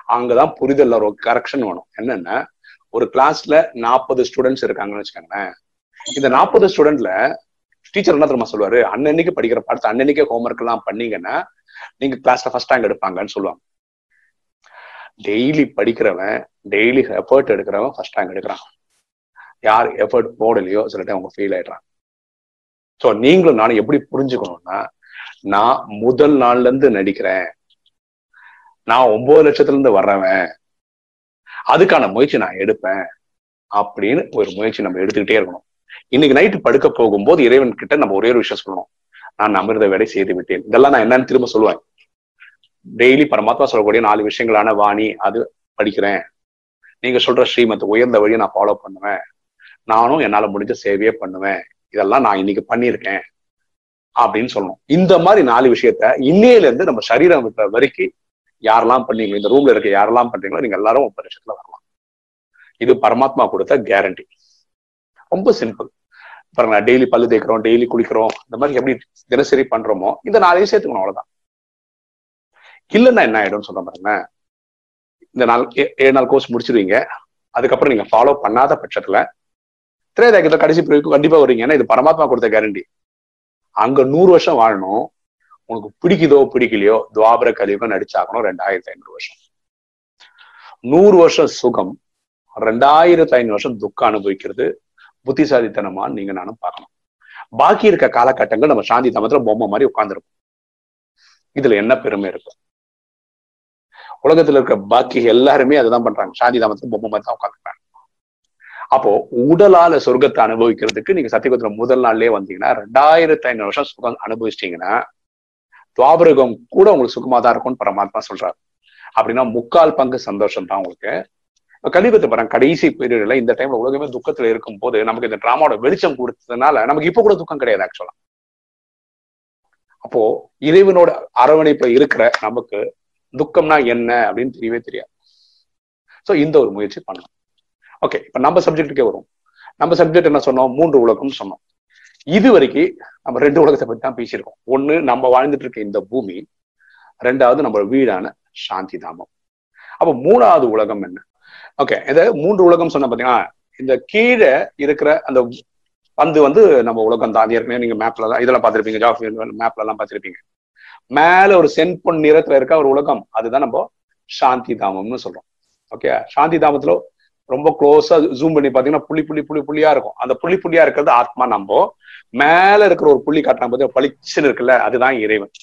அங்கதான் புரிதல் ஒரு கரெக்ஷன் வேணும். என்னன்னா ஒரு கிளாஸ்ல நாற்பது ஸ்டூடெண்ட்ஸ் இருக்காங்கன்னு வச்சுக்கோங்களேன். இந்த நாற்பது ஸ்டூடெண்ட்ல டீச்சர் என்ன தெரியுமா சொல்லுவாரு? அன்னன்னைக்கு படிக்கிற பாடத்தை அன்னன்னைக்கு ஹோம்ஒர்க் எல்லாம் பண்ணீங்கன்னா நீங்க கிளாஸ்ல ஃபர்ஸ்ட் ரேங்க் எடுப்பாங்கன்னு சொல்லுவாங்க. டெய்லி படிக்கிறவன் டெய்லி எஃபர்ட் எடுக்கிறவன் ஃபர்ஸ்ட் ரேங்க் எடுக்கிறான். யார் எஃபர்ட் போடலையோ சில டைம் அவங்க ஃபெயில் ஆயிடுறாங்க. ஸோ நீங்களும் நானும் எப்படி புரிஞ்சுக்கணும்னா நான் முதல் நாள்ல இருந்து நடிக்கிறேன். நான் ஒன்பது லட்சத்துல இருந்து வர்றவன். அதுக்கான முயற்சி நான் எடுப்பேன். அப்படின்னு ஒரு முயற்சி நம்ம எடுத்துக்கிட்டே இருக்கணும். இன்னைக்கு நைட்டு படுக்க போகும்போது இறைவன் கிட்ட நம்ம ஒரே ஒரு விஷயம் சொல்லணும். நான் அமிர்த வேலை செய்து விட்டேன். இதெல்லாம் நான் என்னன்னு திரும்ப சொல்லுவேன். டெய்லி பரமாத்மா சொல்லக்கூடிய நாலு விஷயங்களான வாணி அது படிக்கிறேன். நீங்க சொல்ற ஸ்ரீமத் உயர்ந்த வழியை நான் ஃபாலோ பண்ணுவேன். நானும் என்னால முடிஞ்ச சேவையே பண்ணுவேன். இதெல்லாம் நான் இன்னைக்கு பண்ணியிருக்கேன். அப்படின்னு சொல்லணும். இந்த மாதிரி நாலு விஷயத்த இன்னையில இருந்து நம்ம சரீரம் விட்ட வரைக்கும் யாரெல்லாம் பண்ணீங்களோ இந்த ரூம்ல இருக்க யாரெல்லாம் பண்றீங்களோ நீங்க எல்லாரும் ஒன்பது லட்சத்துல வரலாம். இது பரமாத்மா கொடுத்த கேரண்டி ரொம்ப சிம்பிள் பாருங்க டெய்லி பல்லு தேய்க்கிறோம் டெய்லி குளிக்கிறோம். இந்த மாதிரி எப்படி தினசரி பண்றோமோ இந்த நாளையும் சேர்த்துக்கணும் அவ்வளவுதான். இல்லைன்னா என்ன ஆயிடும்னு சொல்ல பாருங்க. இந்த நாள் ஏழு நாள் கோர்ஸ் முடிச்சிருவீங்க. அதுக்கப்புறம் நீங்க ஃபாலோ பண்ணாத பட்சத்துல திரேதாயத்துல கடைசி பிரிவுக்கு கண்டிப்பா வருவீங்க. ஏன்னா இது பரமாத்மா கொடுத்த கேரண்டி அங்க நூறு வருஷம் வாழணும். உனக்கு பிடிக்குதோ பிடிக்கலையோ துவாபர கலியுகம் நடிச்சாகணும் ரெண்டாயிரத்தி ஐநூறு வருஷம். நூறு வருஷம் சுகம் ரெண்டாயிரத்தி ஐநூறு வருஷம் துக்கம் அனுபவிக்கிறது புத்திசாலித்தனமான்னு நீங்க நானும் பார்க்கணும். பாக்கி இருக்க காலகட்டங்கள் நம்ம சாந்தி தமத்துல பொம்மை மாதிரி உட்கார்ந்துருக்கும். இதுல என்ன பெருமை இருக்கும் உலகத்துல இருக்க பாக்கி எல்லாருமே அதுதான் பண்றாங்க. சாந்தி தாமத்துல பொம்மை மாதிரி தான் உட்காந்துருக்காங்க அப்போ உடலால சொர்க்கத்தை அனுபவிக்கிறதுக்கு நீங்க சத்தியகுத்திர முதல் நாள்லயே வந்தீங்கன்னா ரெண்டாயிரத்தி ஐநூறு வருஷம் சுகம் அனுபவிச்சிட்டீங்கன்னா துவாபரகம் கூட உங்களுக்கு சுகமா தான் இருக்கும்னு பரமாத்மா சொல்றாரு. அப்படின்னா முக்கால் பங்கு சந்தோஷம் தான் உங்களுக்கு. கலிபத்து படம் கடைசி பீரியட்ல இந்த டைம்ல உலகமே துக்கத்துல இருக்கும் போது நமக்கு இந்த டிராமாவோட வெளிச்சம் கொடுத்ததுனால நமக்கு இப்ப கூட துக்கம் கிடையாது ஆக்சுவலா அப்போ இறைவனோட அரவணைப்புல இருக்கிற நமக்கு துக்கம்னா என்ன அப்படின்னு தெரியவே தெரியாது. சோ இந்த ஒரு முயற்சி பண்ணலாம் ஓகே இப்ப நம்ம சப்ஜெக்டுக்கே வரும் நம்ம சப்ஜெக்ட் என்ன சொன்னோம்? மூன்று உலகம்னு சொன்னோம். இது வரைக்கும் நம்ம ரெண்டு உலகத்தை பத்தி தான் பேசியிருக்கோம். ஒண்ணு நம்ம வாழ்ந்துட்டு இருக்க இந்த பூமி. ரெண்டாவது நம்ம வீடான சாந்தி தாமம் அப்ப மூணாவது உலகம் என்ன? ஓகே இத மூன்று உலகம் சொன்ன பாத்தீங்கன்னா இந்த கீழே இருக்கிற அந்த பந்து வந்து நம்ம உலகம் தான். ஏற்கனவே நீங்க மேப்ல தான் இதெல்லாம் பார்த்திருப்பீங்க ஜாஃப் மேப்ல எல்லாம் பார்த்திருப்பீங்க. மேல ஒரு செம்பொன் நிறத்துல இருக்க ஒரு உலகம் அதுதான் நம்ம சாந்தி தாமம்னு சொல்றோம். ஓகே சாந்தி தாமத்துல ரொம்ப க்ளோஸா ஜூம் பண்ணி பாத்தீங்கன்னா புள்ளி புள்ளி புள்ளி புள்ளியா இருக்கும். அந்த புள்ளி புள்ளியா இருக்கிறது ஆத்மா நம்ம. மேல இருக்கிற ஒரு புள்ளி காட்டினா போது பளிச்சுன்னு இருக்குல்ல அதுதான் இறைவன்.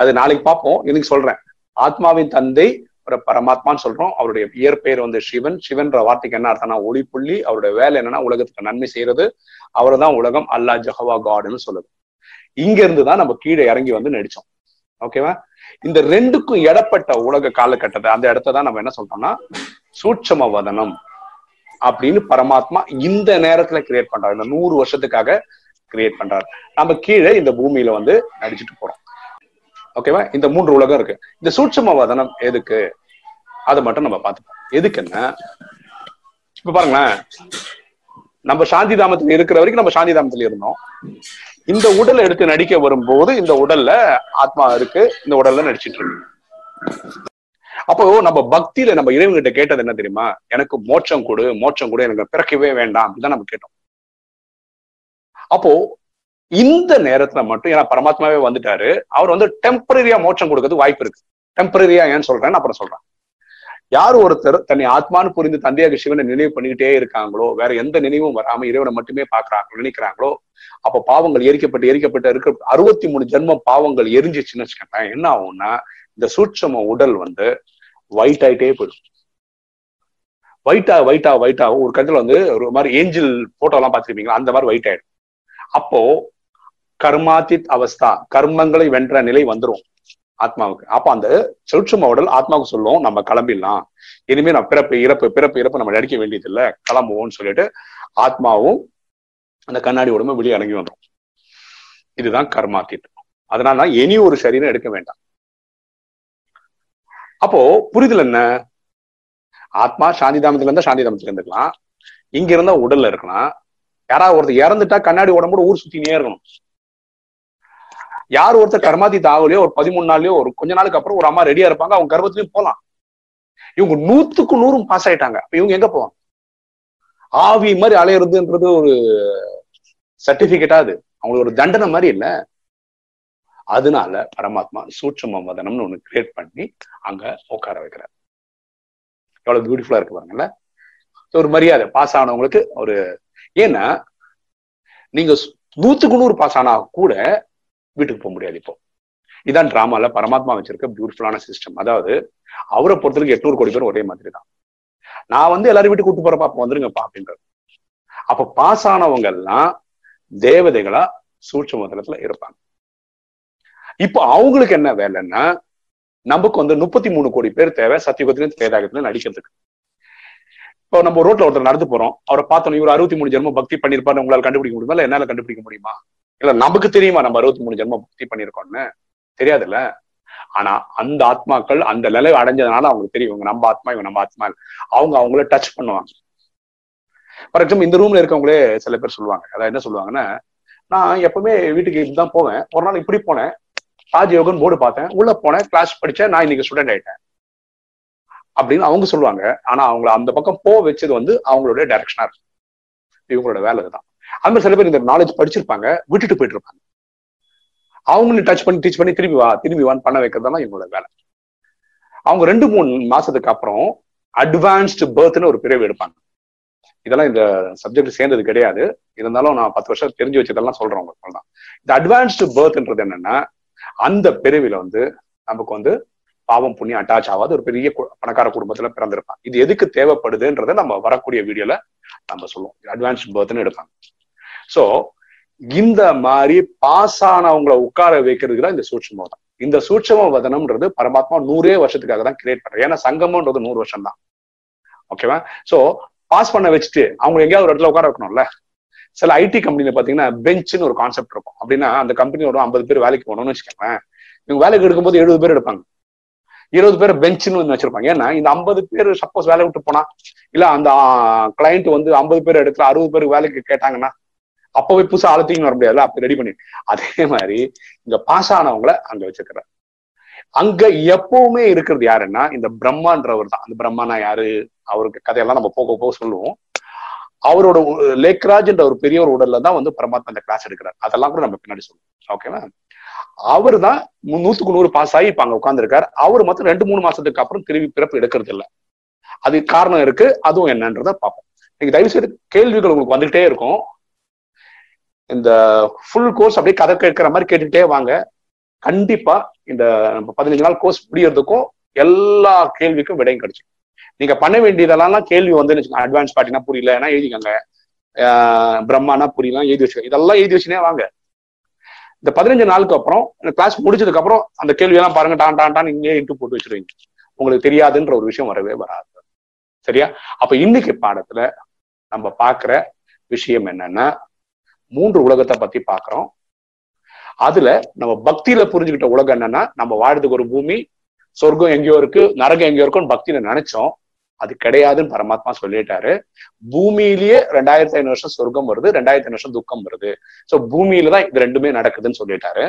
அது நாளைக்கு பார்ப்போம். எனக்கு சொல்றேன். ஆத்மாவின் தந்தை ஒரு பரமாத்மான்னு சொல்றோம். அவருடைய இயற்பெயர் வந்து சிவன். சிவன்ற வார்த்தைக்கு என்ன அர்த்தம்னா ஒளி புள்ளி. அவருடைய வேலை என்னன்னா உலகத்துக்கு நன்மை செய்யறது. அவர் தான் உலகம் அல்லா ஜஹவா காடுன்னு சொல்லுது. இங்க இருந்துதான் நம்ம கீழே இறங்கி வந்து நடிச்சோம். ஓகேவா? இந்த ரெண்டுக்கும் இடப்பட்ட உலக காலகட்டத்தை அந்த இடத்த தான் நம்ம என்ன சொல்றோம்னா சூட்சம வதனம் அப்படின்னு பரமாத்மா இந்த நேரத்துல கிரியேட் பண்றாரு. இந்த நூறு வருஷத்துக்காக கிரியேட் பண்றாரு. நம்ம கீழே இந்த பூமியில வந்து நடிச்சுட்டு போறோம். ஓகேவா இந்த மூன்று உலகம் இருக்கு. இந்த சூட்சம வதனம் எதுக்கு? அதை மட்டும் நம்ம பார்த்துப்போம். எதுக்கு என்ன? இப்ப பாருங்களேன். நம்ம சாந்தி தாமத்துல இருக்கிற வரைக்கும் நம்ம சாந்தி தாமத்துல இருந்தோம். இந்த உடலை எடுத்து நடிக்க வரும்போது இந்த உடல்ல ஆத்மா இருக்கு. இந்த உடல்ல நடிச்சிட்டு இருக்கு. அப்போ நம்ம பக்தியில நம்ம இறைவன்கிட்ட கேட்டது என்ன தெரியுமா? எனக்கு மோட்சம் கொடு மோட்சம் கொடு எனக்கு பிறக்கவே வேண்டாம். அப்படிதான் நம்ம கேட்டோம். அப்போ இந்த நேரத்துல மட்டும் ஏன்னா பரமாத்மாவே வந்துட்டாரு அவர் வந்து டெம்பரரியா மோட்சம் கொடுக்கறது வாய்ப்பு இருக்கு. டெம்பரரியா ஏன்னு சொல்றேன்னு அப்புறம் சொல்றேன். யார் ஒருத்தர் தன்னை ஆத்மான்னு புரிந்து தந்தையாக சிவனை நினைவு பண்ணிக்கிட்டே இருக்காங்களோ வேற எந்த நினைவும் வராம இறைவனை மட்டுமே பாக்குறாங்க நினைக்கிறாங்களோ அப்ப பாவங்கள் எரிக்கப்பட்டு எரிக்கப்பட்டு இருக்க அறுபத்தி மூணு ஜென்ம பாவங்கள் எரிஞ்சிச்சுன்னு வச்சுக்கேன் என்ன ஆகும்னா இந்த சூட்சம உடல் வந்து ஒயிட் ஆயிட்டே போயிடும். ஒயிட்டா ஒயிட்டா ஒயிட்டா ஒரு கருத்துல வந்து ஒரு மாதிரி ஏஞ்சல் போட்டோ எல்லாம் அந்த மாதிரி ஒயிட் ஆயிடும். அப்போ கர்மாத்தித் அவஸ்தா கர்மங்களை வென்ற நிலை வந்துரும் ஆத்மாவுக்கு. அப்ப அந்த சூட்சும உடல் ஆத்மாவுக்கு சொல்லும் நம்ம கிளம்பிடலாம். இனிமே நான் பிறப்பு இறப்பு பிறப்பு இறப்பு நம்ம நடிக்க வேண்டியது இல்லை கிளம்புவோம்னு சொல்லிட்டு ஆத்மாவும் அந்த கண்ணாடி உடம்பு வெளியே இறங்கி வந்துடும் இதுதான் கர்மாத்தித் அதனால இனி ஒரு சரீரம் எடுக்க வேண்டாம். அப்போ புரிதல் என்ன? ஆத்மா சாந்தி தாமத்துல இருந்தா சாந்தி தாமத்துல இருந்துக்கலாம். இங்க இருந்தா உடல்ல இருக்கலாம். யாராவது ஒருத்தர் இறந்துட்டா கண்ணாடி உடம்போட ஊர் சுத்தினே இருக்கணும். யார் ஒருத்தர் கர்மாதி தாவலையோ ஒரு பதிமூணு நாள்லயோ ஒரு கொஞ்ச நாளுக்கு அப்புறம் ஒரு அம்மா ரெடியா இருப்பாங்க அவங்க கர்ப்பத்திலயும் போலாம். இவங்க நூத்துக்கு நூறும் பாஸ் ஆயிட்டாங்க. இவங்க எங்க போவாங்க? ஆவி மாதிரி அலையிறதுன்றது ஒரு சர்டிபிகேட்டா அது. அவங்களுக்கு ஒரு தண்டனை மாதிரி இல்லை. அதனால பரமாத்மா சூட்சம வதனம்னு ஒண்ணு கிரியேட் பண்ணி அங்க உட்கார வைக்கிறார். எவ்வளவு பியூட்டிஃபுல்லா இருக்கு பாருங்கல்ல ஒரு மரியாதை பாஸ் ஆனவங்களுக்கு ஒரு ஏன்னா நீங்க நூத்துக்கு நூறு பாஸ் ஆனா கூட வீட்டுக்கு போக முடியாது இப்போ. இதான் டிராமால பரமாத்மா வச்சிருக்க பியூட்டிஃபுல்லான சிஸ்டம் அதாவது அவரை பொறுத்தவரைக்கும் எட்நூறு கோடி பேர் ஒரே மாதிரி தான் நான் வந்து எல்லாரும் வீட்டுக்கு கூட்டு போற பாப்பா வந்துருங்கப்பா அப்படின்றது அப்ப பாஸ் ஆனவங்க எல்லாம் தேவதைகளா சூட்சமதலத்துல இருப்பாங்க. இப்போ அவங்களுக்கு என்ன வேலைன்னா நமக்கு வந்து முப்பத்தி மூணு கோடி பேர் தேவை சத்தியுகத்திலும் தேதாகத்திலும் நடிக்கிறதுக்கு. இப்போ நம்ம ரோட்ல ஒருத்தர் நடந்து போறோம் அவரை பார்த்தோம் இவர் அறுபத்தி மூணு ஜென்மம் பக்தி பண்ணிருப்பாரு உங்களால கண்டுபிடிக்க முடியுமா? இல்ல என்னால கண்டுபிடிக்க முடியுமா? இல்ல நமக்கு தெரியுமா நம்ம அறுபத்தி மூணு ஜென்மம் பக்தி பண்ணிருக்கோம்னு தெரியாதுல்ல. ஆனா அந்த ஆத்மாக்கள் அந்த நிலை அடைஞ்சதுனால அவங்களுக்கு தெரியும் இவங்க நம்ம ஆத்மா இவங்க நம்ம ஆத்மா. அவங்க அவங்கள டச் பண்ணுவாங்க. ஃபார் எக்ஸாம்பிள் இந்த ரூம்ல இருக்கவங்களே சில பேர் சொல்லுவாங்க. அதாவது என்ன சொல்லுவாங்கன்னா நான் எப்பவுமே வீட்டுக்கு இப்படிதான் போவேன். ஒரு நாள் இப்படி போனேன். ராஜயோகன் போர்டு பார்த்தேன். உள்ள போனேன் கிளாஸ் படிச்சேன் நான் இன்னைக்கு ஸ்டூடெண்ட் ஆயிட்டேன். அப்படின்னு அவங்க சொல்லுவாங்க. ஆனா அவங்கள அந்த பக்கம் போக வச்சது வந்து அவங்களுடைய டைரக்ஷனா இருக்கு இவங்களோட வேலை தான் அந்த மாதிரி சில பேர் இந்த நாலேஜ் படிச்சிருப்பாங்க விட்டுட்டு போயிட்டு இருப்பாங்க அவங்களும் டச் பண்ணி டீச் பண்ணி திரும்பி வா திரும்பி வான்னு பண்ண வைக்கிறதுலாம் இவங்களோட வேலை. அவங்க ரெண்டு மூணு மாசத்துக்கு அப்புறம் அட்வான்ஸ்டு பர்த்னு ஒரு பிரிவு எடுப்பாங்க. இதெல்லாம் இந்த சப்ஜெக்ட் சேர்ந்தது கிடையாது. இருந்தாலும் நான் பத்து வருஷம் தெரிஞ்சு வச்சதெல்லாம் சொல்றேன் உங்களுக்கு தான் இந்த அட்வான்ஸ்டு பர்த்ன்றது என்னன்னா அந்த பிரிவில் வந்து நமக்கு வந்து பாவம் புண்ணியம் அட்டாச் ஆகாது ஒரு பெரிய பணக்கார குடும்பத்துல பிறந்திருப்பான் இது எதுக்கு தேவைப்படுதுன்றத நம்ம வரக்கூடிய வீடியோல நம்ம சொல்லுவோம். அட்வான்ஸ் பர்த்னு எடுப்பாங்க. சோ இந்த மாதிரி பாஸ் ஆனவங்களை உட்கார வைக்கிறதுக்கு தான் இந்த சூட்சமம் தான் இந்த சூட்சம வதனம்ன்றது பரமாத்மா நூறே வருஷத்துக்காக தான் கிரியேட் பண்றேன் ஏன்னா சங்கமன்றது நூறு வருஷம் தான் ஓகேவா சோ பாஸ் பண்ண வச்சுட்டு அவங்க எங்கேயாவது ஒரு இடத்துல உட்கார வைக்கணும்ல? சில ஐடி கம்பெனில பாத்தீங்கன்னா பெஞ்சுன்னு ஒரு கான்செப்ட் இருக்கும். அப்படின்னா அந்த கம்பெனியோட ஐம்பது பேர் வேலைக்கு போகணும்னு வச்சுக்கோங்களேன். இவங்க வேலைக்கு எடுக்கும்போது எழுபது பேர் எடுப்பாங்க. இருபது பேர் பெஞ்சுன்னு வந்து வச்சிருப்பாங்க. ஏன்னா இந்த ஐம்பது பேர் சப்போஸ் வேலை விட்டு போனா இல்ல அந்த கிளைண்ட் வந்து ஐம்பது பேர் எடுத்துல அறுபது பேர் வேலைக்கு கேட்டாங்கன்னா அப்பவே புதுசா ஆளத்தையும் வர முடியாதுல்ல? அப்ப ரெடி பண்ணி அதே மாதிரி இங்க பாஸ் ஆனவங்களை அங்க வச்சிருக்கிறார் அங்க எப்பவுமே இருக்கிறது யாருன்னா இந்த பிரம்மான்றவர் தான். அந்த பிரம்மானா யாரு? அவருக்கு கதையெல்லாம் நம்ம போக போக சொல்லுவோம். அவரோட லேக்ராஜ் என்ற ஒரு பெரிய ஒரு உடல்ல தான் வந்து பரமாத்மா அந்த கிளாஸ் எடுக்கிறார். அதெல்லாம் கூட நம்ம பின்னாடி சொல்லுவோம் ஓகேவா அவர் தான் நூத்துக்கு நூறு பாஸ் ஆகி இப்ப அங்க உட்காந்துருக்காரு அவர் மட்டும் ரெண்டு மூணு மாசத்துக்கு அப்புறம் திரும்பி பிறப்பு எடுக்கிறது இல்ல அது காரணம் இருக்கு. அதுவும் என்னன்றத பார்ப்போம். நீங்க தயவு செய்து கேள்விகள் உங்களுக்கு வந்துகிட்டே இருக்கும். இந்த ஃபுல் கோர்ஸ் அப்படியே கதை கேட்கிற மாதிரி கேட்டுக்கிட்டே வாங்க. கண்டிப்பா இந்த நம்ம பதினஞ்சு நாள் கோர்ஸ் முடியறதுக்கும் எல்லா கேள்விக்கும் விடையும் கிடைச்சிடும். நீங்க பண்ண வேண்டியதெல்லாம் கேள்வி வந்து அட்வான்ஸ் பார்ட்டினா புரியல. ஏன்னா எழுதிக்கோங்க. பிரம்மானா புரியலாம் எழுதி வச்சுக்கோங்க. இதெல்லாம் எழுதி வச்சுனே வாங்க. இந்த பதினஞ்சு நாளுக்கு அப்புறம் கிளாஸ் முடிச்சதுக்கு அப்புறம் அந்த கேள்வி எல்லாம் பாருங்க. டான் டான் டான் இங்கே இன்ட்டு போட்டு வச்சிருவீங்க உங்களுக்கு தெரியாதுன்ற ஒரு விஷயம் வரவே வராது. சரியா? அப்ப இன்னைக்கு பாடத்துல நம்ம பாக்குற விஷயம் என்னன்னா மூன்று உலகத்தை பத்தி பாக்குறோம். அதுல நம்ம பக்தியில புரிஞ்சுக்கிட்ட உலகம் என்னன்னா நம்ம வாழ்றதுக்கு ஒரு பூமி சொர்க்கம் எங்கேயோ இருக்கு நரகம் எங்கேயோ இருக்குன்னு பக்தியில நினைச்சோம். அது கிடையாதுன்னு பரமாத்மா சொல்லிட்டாரு. பூமியிலேயே ரெண்டாயிரத்தி ஐநூறு வருஷம் சொர்க்கம் வருது ரெண்டாயிரத்தி ஐநூறு வருஷம் துக்கம் வருது. சோ பூமியில தான் இது ரெண்டுமே நடக்குதுன்னு சொல்லிட்டாரு.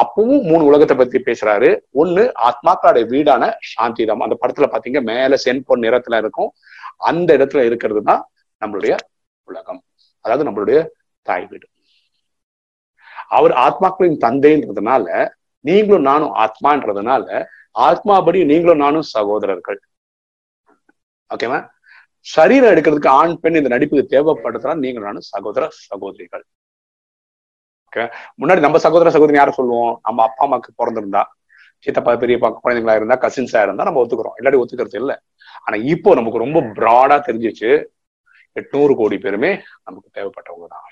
அப்பவும் மூணு உலகத்தை பத்தி பேசுறாரு. ஒண்ணு ஆத்மாக்களுடைய வீடான சாந்திதம். அந்த படத்துல பாத்தீங்க மேல சென்பொன் நிறத்துல இருக்கும். அந்த இடத்துல இருக்கிறது தான் நம்மளுடைய உலகம். அதாவது நம்மளுடைய தாய் வீடு. அவர் ஆத்மாக்களின் தந்தைன்றதுனால நீங்களும் நானும் ஆத்மான்றதுனால ஆத்மாபடி நீங்களும் நானும் சகோதரர்கள். ஓகேவா சரீரம் எடுக்கிறதுக்கு ஆண் பெண் இந்த நடிப்புக்கு தேவைப்படுறதுனா நீங்களான நானும் சகோதர சகோதரிகள். முன்னாடி நம்ம சகோதர சகோதரி யாரும் சொல்லுவோம்? நம்ம அப்பா அம்மாக்கு பிறந்திருந்தா சித்தப்பா பெரியப்பா குழந்தைங்களா இருந்தா கசின்ஸா இருந்தா நம்ம ஒத்துக்கிறோம். இல்லாட்டி ஒத்துக்கிறது இல்லை. ஆனா இப்போ நமக்கு ரொம்ப பிராடா தெரிஞ்சிச்சு. எட்நூறு கோடி பேருமே நமக்கு தேவைப்பட்டவங்க தான்.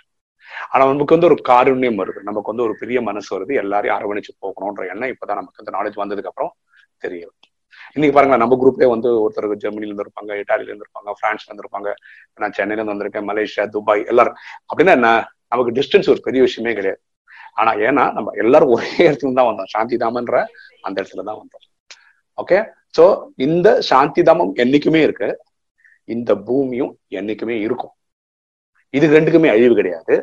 ஆனா நமக்கு வந்து ஒரு காருண்யம் வருது. நமக்கு வந்து ஒரு பெரிய மனசு வருது. எல்லாரையும் அரவணைச்சு போகணும்ன்ற எண்ணம் இப்பதான் நமக்கு இந்த நாலேஜ் வந்ததுக்கு அப்புறம் தெரியும் இன்னைக்கு பாருங்க நம்ம குரூப்லேயே வந்து ஒருத்தர் ஜெர்மனில இருந்து இருப்பாங்க இட்டாலியில இருந்து இருப்பாங்க பிரான்ஸ்ல இருந்து இருப்பாங்க. நான் சென்னையில இருந்து வந்திருக்கேன் மலேசியா துபாய் எல்லாரும். அப்படின்னா என்ன? நமக்கு டிஸ்டன்ஸ் ஒரு பெரிய விஷயமே கிடையாது. ஆனா ஏன்னா நம்ம எல்லாரும் ஒரே இடத்துல தான் வந்தோம். சாந்தி தாமன்ற அந்த இடத்துல தான் வந்தோம். ஓகே சோ இந்த சாந்தி தாமம் என்னைக்குமே இருக்கு. இந்த பூமியும் என்னைக்குமே இருக்கும். இது ரெண்டுக்குமே அழிவு கிடையாது.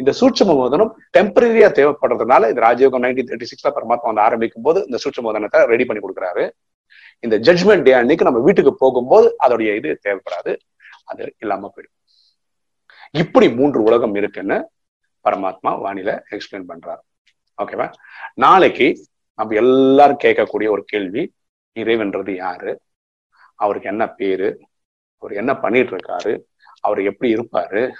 இந்த சூட்சம போதனம் டெம்பரரியா தேவைப்படுறதுனால இந்த ராஜயோகம் நைன்டீன் தேர்ட்டி சிக்ஸ்ல பரமாத்மா வந்து ஆரம்பிக்கும் போது இந்த சூட்சமோதனத்தை ரெடி பண்ணி கொடுக்குறாரு. இந்த ஜட்மெண்ட் டே அன்னைக்கு நம்ம வீட்டுக்கு போகும்போது அதோடைய இது தேவைப்படாது. அது இல்லாம போயிடும். இப்படி மூன்று உலகம் இருக்குன்னு பரமாத்மா வானில எக்ஸ்பிளைன் பண்றாரு. ஓகேவா நாளைக்கு நம்ம எல்லாரும் கேட்கக்கூடிய ஒரு கேள்வி இறைவன்றது யாரு? அவருக்கு என்ன பேரு? அவர் என்ன பண்ணிட்டு இருக்காரு அவர் எப்படி இருப்பாரு?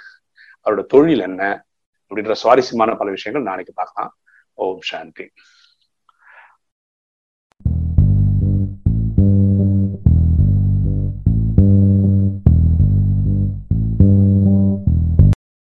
அவரோட தொழில் என்ன? அப்படின்ற சுவாரஸ்யமான பல விஷயங்கள் நாளைக்கு பார்க்கலாம். ஓம் சாந்தி.